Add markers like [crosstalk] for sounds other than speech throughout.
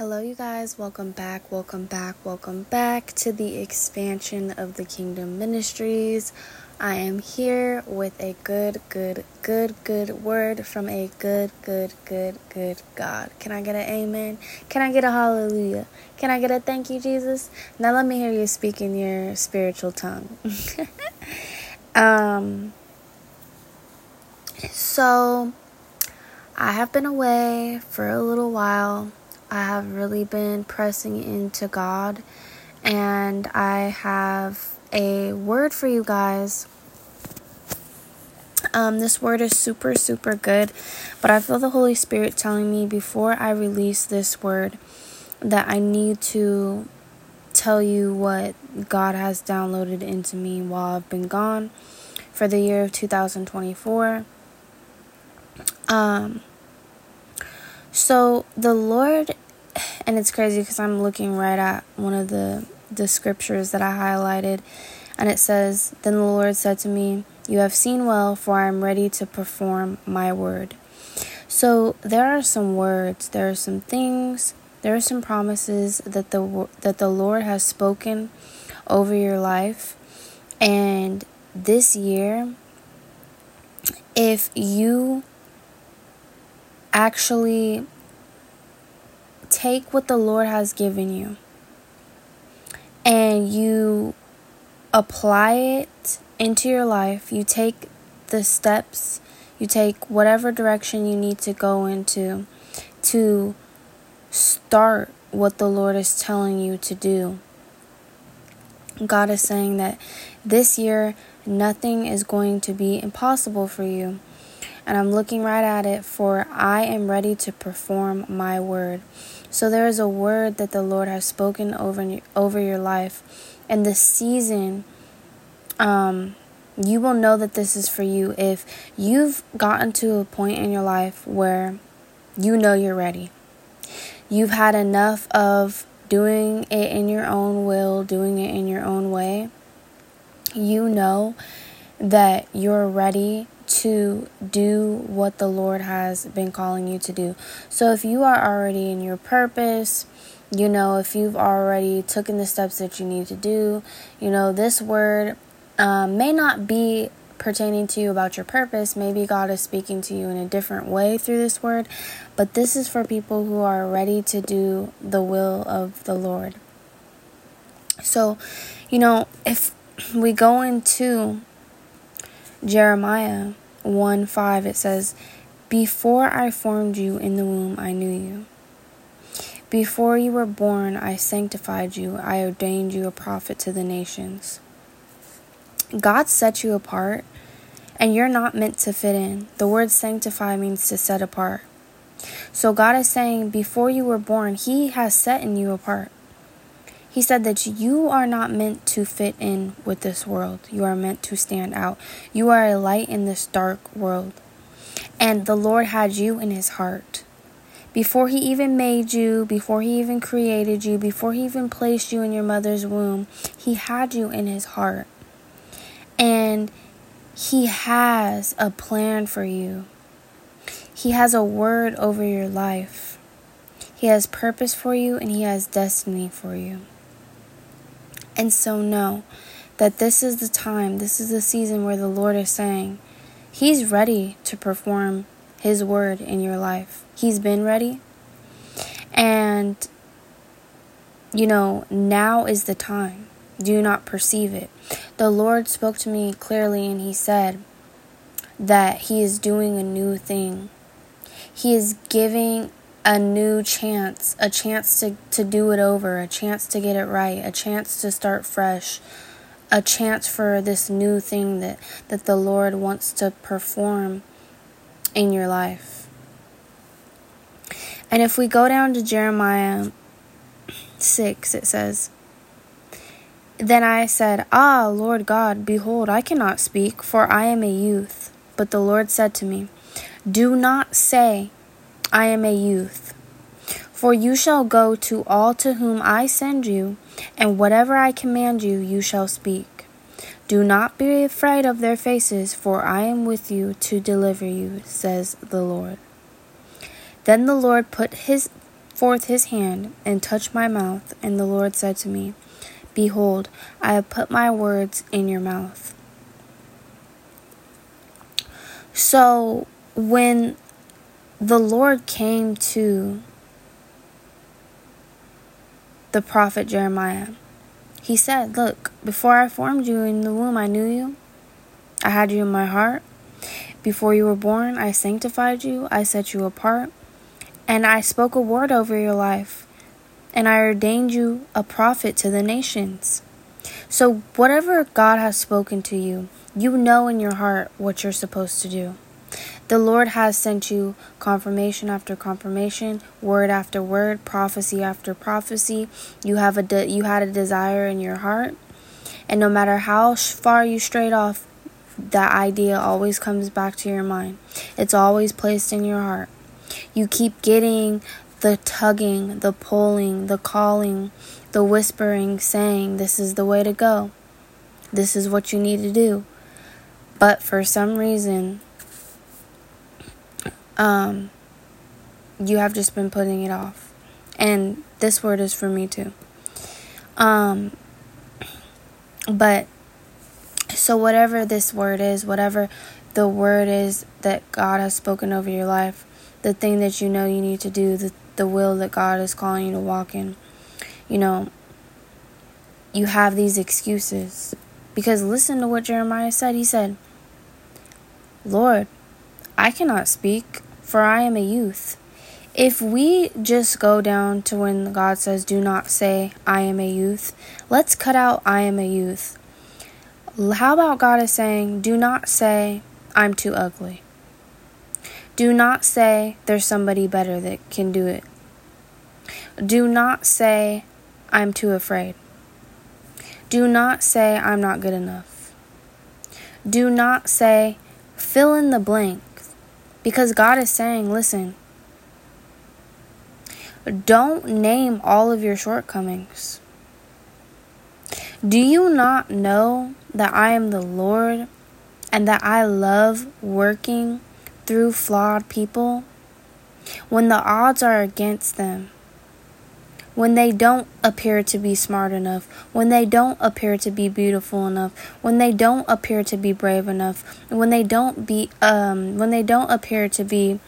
Hello, you guys. Welcome back. Welcome back. Welcome back to the expansion of the Kingdom Ministries. I am here with a good, good, good, good word from a good, good, good, good God. Can I get an amen? Can I get a hallelujah? Can I get a thank you, Jesus? Now let me hear you speak in your spiritual tongue. [laughs] um, so I have been away for a little while I have really been pressing into God, and I have a word for you guys. Um, this word is super, super good, but I feel the Holy Spirit telling me before I release this word that I need to tell you what God has downloaded into me while I've been gone for the year of 2024. Um, so the Lord, and it's crazy because I'm looking right at one of the the scriptures that I highlighted, and it says, "Then the Lord said to me, You have seen well, for I am ready to perform my word." So there are some words, there are some things, there are some promises that the that the Lord has spoken over your life, and this year, if you actually take what the Lord has given you and you apply it into your life, you take the steps, you take whatever direction you need to go into to start what the Lord is telling you to do. God is saying that this year nothing is going to be impossible for you and I'm looking right at it, for I am ready to perform my word. So there is a word that the Lord has spoken over over your life, and the season. Um, you will know that this is for you if you've gotten to a point in your life where you know you're ready. You've had enough of doing it in your own will, doing it in your own way. You know that you're ready to do what the Lord has been calling you to do. So if you are already in your purpose, you know, if you've already taken the steps that you need to do, you know, this word um, may not be pertaining to you about your purpose. Maybe God is speaking to you in a different way through this word, but this is for people who are ready to do the will of the Lord. So, you know, if we go into Jeremiah 1 5, it says, Before I formed you in the womb, I knew you. Before you were born, I sanctified you. I ordained you a prophet to the nations. God set you apart, and you're not meant to fit in. The word sanctify means to set apart. So God is saying, before you were born, He has set in you apart. He said that you are not meant to fit in with this world. You are meant to stand out. You are a light in this dark world. And the Lord had you in his heart. Before he even made you, before he even created you, before he even placed you in your mother's womb, he had you in his heart. And he has a plan for you. He has a word over your life. He has purpose for you and he has destiny for you. And so know that this is the time, this is the season where the Lord is saying, He's ready to perform His word in your life. He's been ready. And, you know, now is the time. Do not perceive it. The Lord spoke to me clearly and He said that He is doing a new thing. He is giving a new chance, a chance to, to do it over, a chance to get it right, a chance to start fresh, a chance for this new thing that, that the Lord wants to perform in your life. And if we go down to Jeremiah 6, it says, Then I said, Ah, Lord God, behold, I cannot speak, for I am a youth. But the Lord said to me, Do not say, I am a youth. For you shall go to all to whom I send you, and whatever I command you, you shall speak. Do not be afraid of their faces, for I am with you to deliver you, says the Lord. Then the Lord put his forth his hand and touched my mouth, and the Lord said to me, Behold, I have put my words in your mouth. So when the Lord came to the prophet Jeremiah, he said, Look, before I formed you in the womb, I knew you. I had you in my heart. Before you were born, I sanctified you, I set you apart, and I spoke a word over your life, and I ordained you a prophet to the nations. So, whatever God has spoken to you, you know in your heart what you're supposed to do. The Lord has sent you confirmation after confirmation, word after word, prophecy after prophecy. You have a de- you had a desire in your heart, and no matter how far you strayed off, that idea always comes back to your mind. It's always placed in your heart. You keep getting the tugging, the pulling, the calling, the whispering, saying, This is the way to go. This is what you need to do. But for some reason, um, you have just been putting it off. And this word is for me too. Um, but so, whatever this word is, whatever the word is that God has spoken over your life, the thing that you know you need to do, the, the will that God is calling you to walk in, you know, you have these excuses. Because listen to what Jeremiah said. He said, Lord, I cannot speak, for I am a youth. If we just go down to when God says, Do not say, I am a youth, let's cut out, I am a youth. How about God is saying, do not say, I'm too ugly. Do not say, there's somebody better that can do it. Do not say, I'm too afraid. Do not say, I'm not good enough. Do not say, fill in the blank. Because God is saying, listen, don't name all of your shortcomings. Do you not know that I am the Lord and that I love working through flawed people? When the odds are against them, when they don't appear to be smart enough, when they don't appear to be beautiful enough, when they don't appear to be brave enough, when they don't be um when they don't appear to be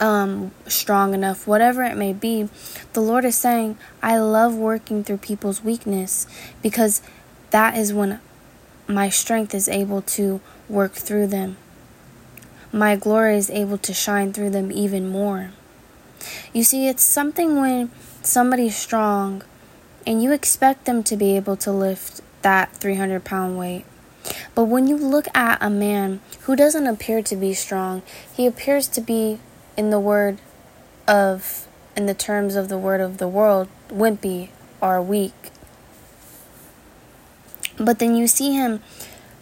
um, strong enough, whatever it may be, the Lord is saying, I love working through people's weakness because that is when my strength is able to work through them. My glory is able to shine through them even more. You see, it's something when somebody's strong and you expect them to be able to lift that 300 pound weight. But when you look at a man who doesn't appear to be strong, he appears to be in the word of, in the terms of the word of the world, wimpy or weak. But then you see him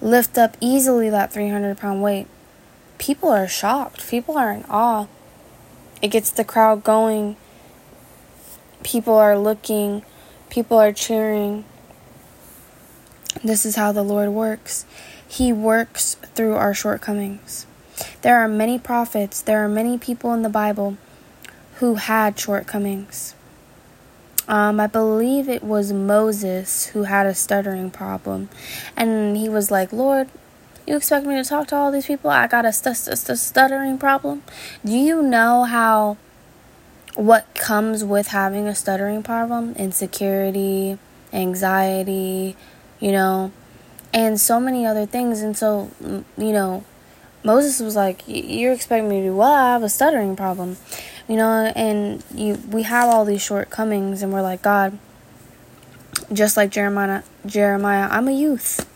lift up easily that 300 pound weight. People are shocked. People are in awe. It gets the crowd going. People are looking. People are cheering. This is how the Lord works. He works through our shortcomings. There are many prophets, there are many people in the Bible who had shortcomings. Um, I believe it was Moses who had a stuttering problem. And he was like, Lord, you expect me to talk to all these people? I got a st- st- stuttering problem. Do you know how what comes with having a stuttering problem? Insecurity, anxiety, you know, and so many other things. And so, you know, Moses was like, "You're expecting me to do what? I have a stuttering problem, you know." And you, we have all these shortcomings, and we're like, God, just like Jeremiah, Jeremiah, I'm a youth.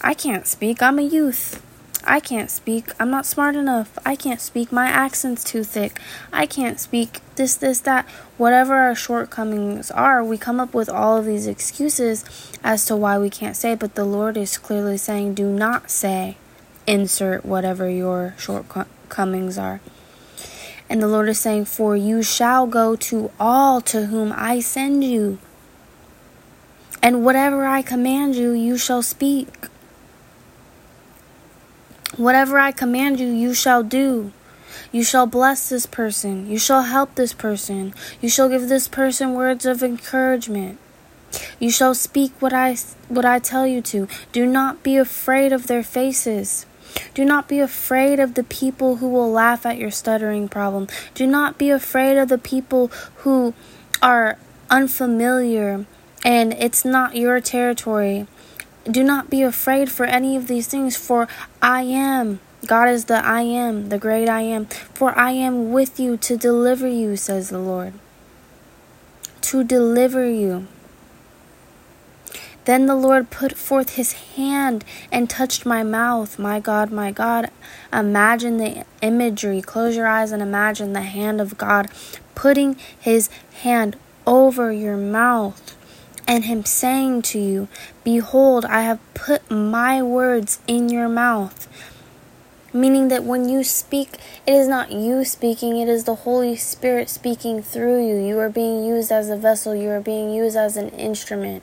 I can't speak. I'm a youth. I can't speak. I'm not smart enough. I can't speak. My accent's too thick. I can't speak this, this, that. Whatever our shortcomings are, we come up with all of these excuses as to why we can't say. But the Lord is clearly saying, do not say insert whatever your shortcomings are. And the Lord is saying, For you shall go to all to whom I send you. And whatever I command you, you shall speak. Whatever I command you, you shall do. You shall bless this person. You shall help this person. You shall give this person words of encouragement. You shall speak what I what I tell you to. Do not be afraid of their faces. Do not be afraid of the people who will laugh at your stuttering problem. Do not be afraid of the people who are unfamiliar and it's not your territory. Do not be afraid for any of these things, for I am. God is the I am, the great I am. For I am with you to deliver you, says the Lord. To deliver you. Then the Lord put forth his hand and touched my mouth. My God, my God. Imagine the imagery. Close your eyes and imagine the hand of God putting his hand over your mouth and him saying to you, Behold, I have put my words in your mouth meaning that when you speak, it is not you speaking, it is the Holy Spirit speaking through you. You are being used as a vessel, you are being used as an instrument.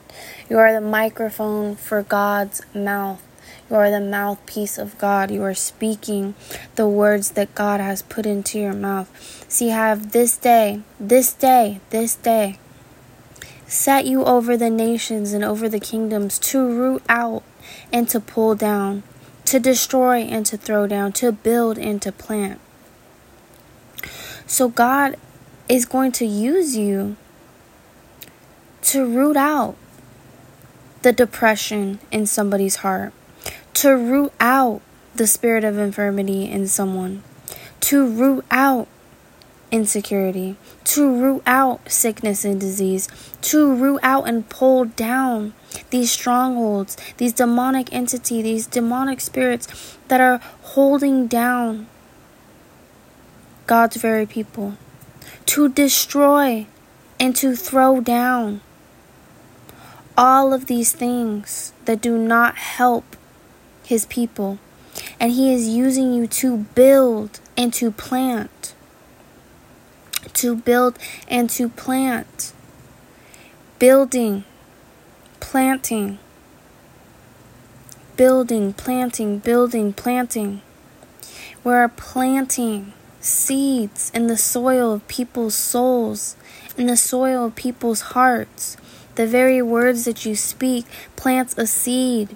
You are the microphone for God's mouth. You are the mouthpiece of God. You are speaking the words that God has put into your mouth. See, have this day, this day, this day set you over the nations and over the kingdoms to root out and to pull down to destroy and to throw down, to build and to plant. So God is going to use you to root out the depression in somebody's heart, to root out the spirit of infirmity in someone, to root out insecurity, to root out sickness and disease, to root out and pull down these strongholds, these demonic entity, these demonic spirits that are holding down God's very people, to destroy and to throw down all of these things that do not help his people. And he is using you to build and to plant. To build and to plant. Building planting, building, planting, building, planting. We're planting seeds in the soil of people's souls, in the soil of people's hearts. The very words that you speak plants a seed.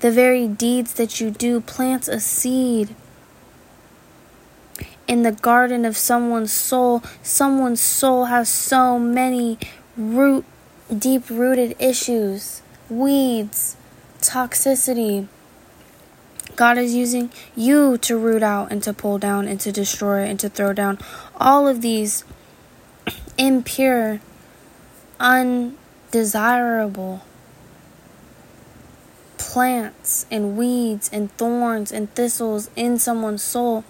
The very deeds that you do plants a seed. In the garden of someone's soul, someone's soul has so many root deep rooted issues, weeds, toxicity. God is using you to root out and to pull down and to destroy and to throw down all of these impure, undesirable plants and weeds and thorns and thistles in someone's soul.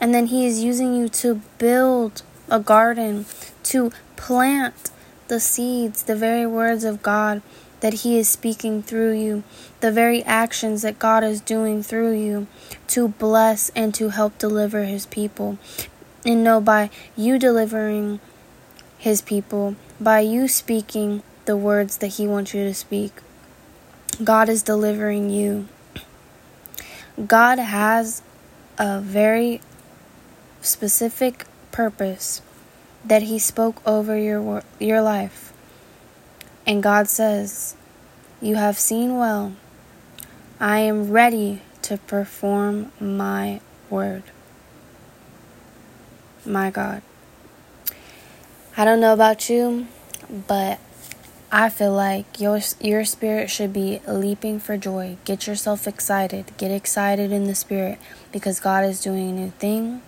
And then He is using you to build a garden, to plant the seeds, the very words of God that He is speaking through you, the very actions that God is doing through you to bless and to help deliver His people. And know by you delivering His people, by you speaking the words that He wants you to speak, God is delivering you. God has a very specific purpose that he spoke over your your life. And God says, "You have seen well. I am ready to perform my word." My God. I don't know about you, but I feel like your your spirit should be leaping for joy. Get yourself excited. Get excited in the spirit because God is doing a new thing.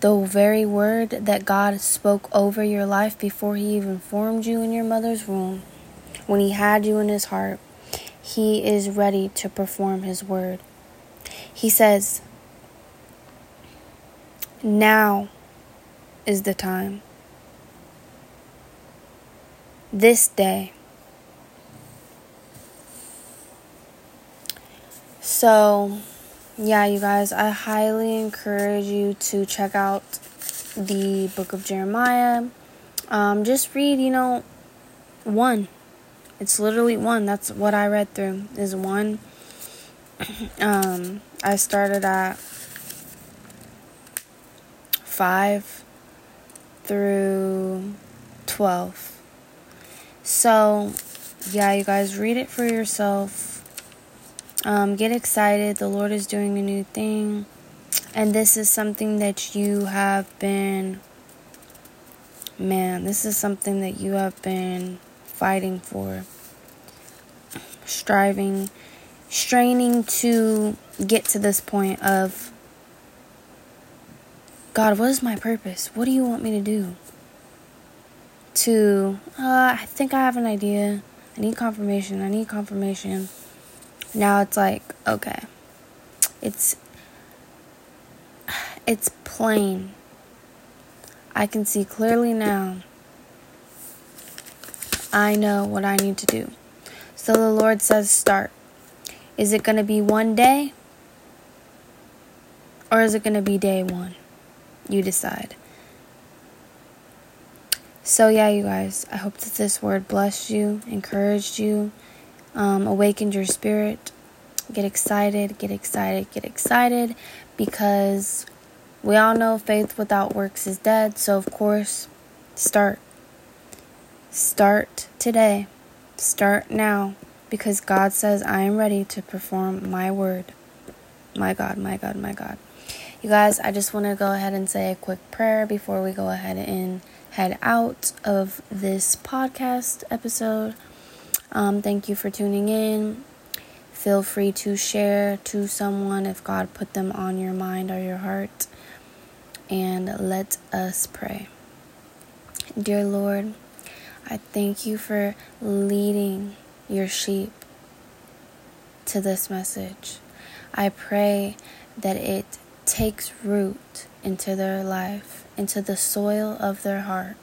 The very word that God spoke over your life before He even formed you in your mother's womb, when He had you in His heart, He is ready to perform His word. He says, Now is the time. This day. So, yeah, you guys, I highly encourage you to check out the book of Jeremiah. Um, just read, you know, one. It's literally one. That's what I read through, is one. [clears throat] um, I started at 5 through 12. So, yeah, you guys read it for yourself. Um, get excited. The Lord is doing a new thing. And this is something that you have been, man, this is something that you have been fighting for, striving, straining to get to this point of God, what is my purpose? What do you want me to do? To, uh, I think I have an idea. I need confirmation. I need confirmation. Now it's like, okay. It's it's plain. I can see clearly now. I know what I need to do. So the Lord says, start. Is it going to be one day? Or is it going to be day one? You decide. So, yeah, you guys, I hope that this word blessed you, encouraged you, um, awakened your spirit. Get excited, get excited, get excited because we all know faith without works is dead. So, of course, start. Start today. Start now because God says, I am ready to perform my word. My God, my God, my God. You guys, I just want to go ahead and say a quick prayer before we go ahead and head out of this podcast episode. Um, thank you for tuning in. Feel free to share to someone if God put them on your mind or your heart. And let us pray. Dear Lord, I thank you for leading your sheep to this message. I pray that it takes root into their life, into the soil of their heart,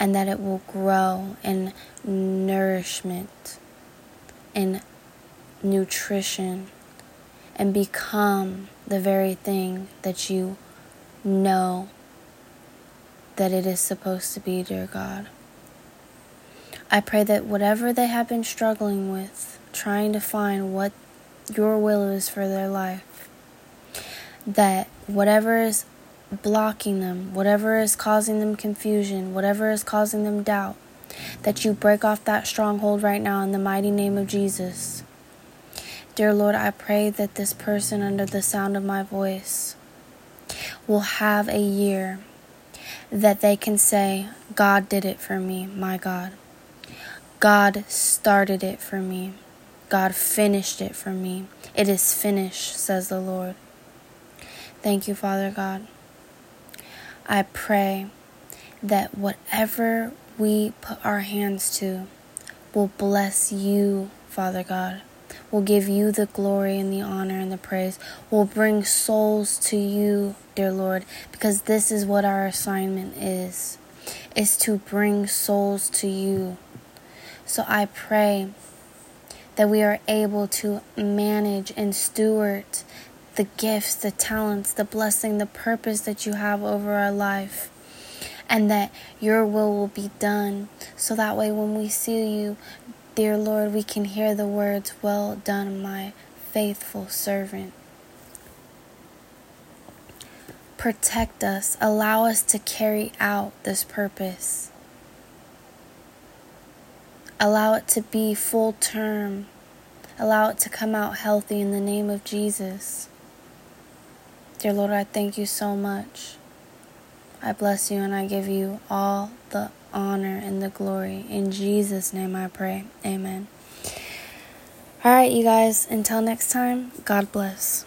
and that it will grow in nourishment, in nutrition, and become the very thing that you know that it is supposed to be, dear God. I pray that whatever they have been struggling with, trying to find what your will is for their life, that whatever is blocking them, whatever is causing them confusion, whatever is causing them doubt, that you break off that stronghold right now in the mighty name of Jesus. Dear Lord, I pray that this person under the sound of my voice will have a year that they can say, God did it for me, my God. God started it for me. God finished it for me. It is finished, says the Lord. Thank you, Father God. I pray that whatever we put our hands to will bless you, Father God. Will give you the glory and the honor and the praise. Will bring souls to you, dear Lord, because this is what our assignment is. Is to bring souls to you. So I pray that we are able to manage and steward the gifts, the talents, the blessing, the purpose that you have over our life. And that your will will be done. So that way, when we see you, dear Lord, we can hear the words, Well done, my faithful servant. Protect us, allow us to carry out this purpose. Allow it to be full term. Allow it to come out healthy in the name of Jesus. Dear Lord, I thank you so much. I bless you and I give you all the honor and the glory. In Jesus' name I pray. Amen. All right, you guys, until next time, God bless.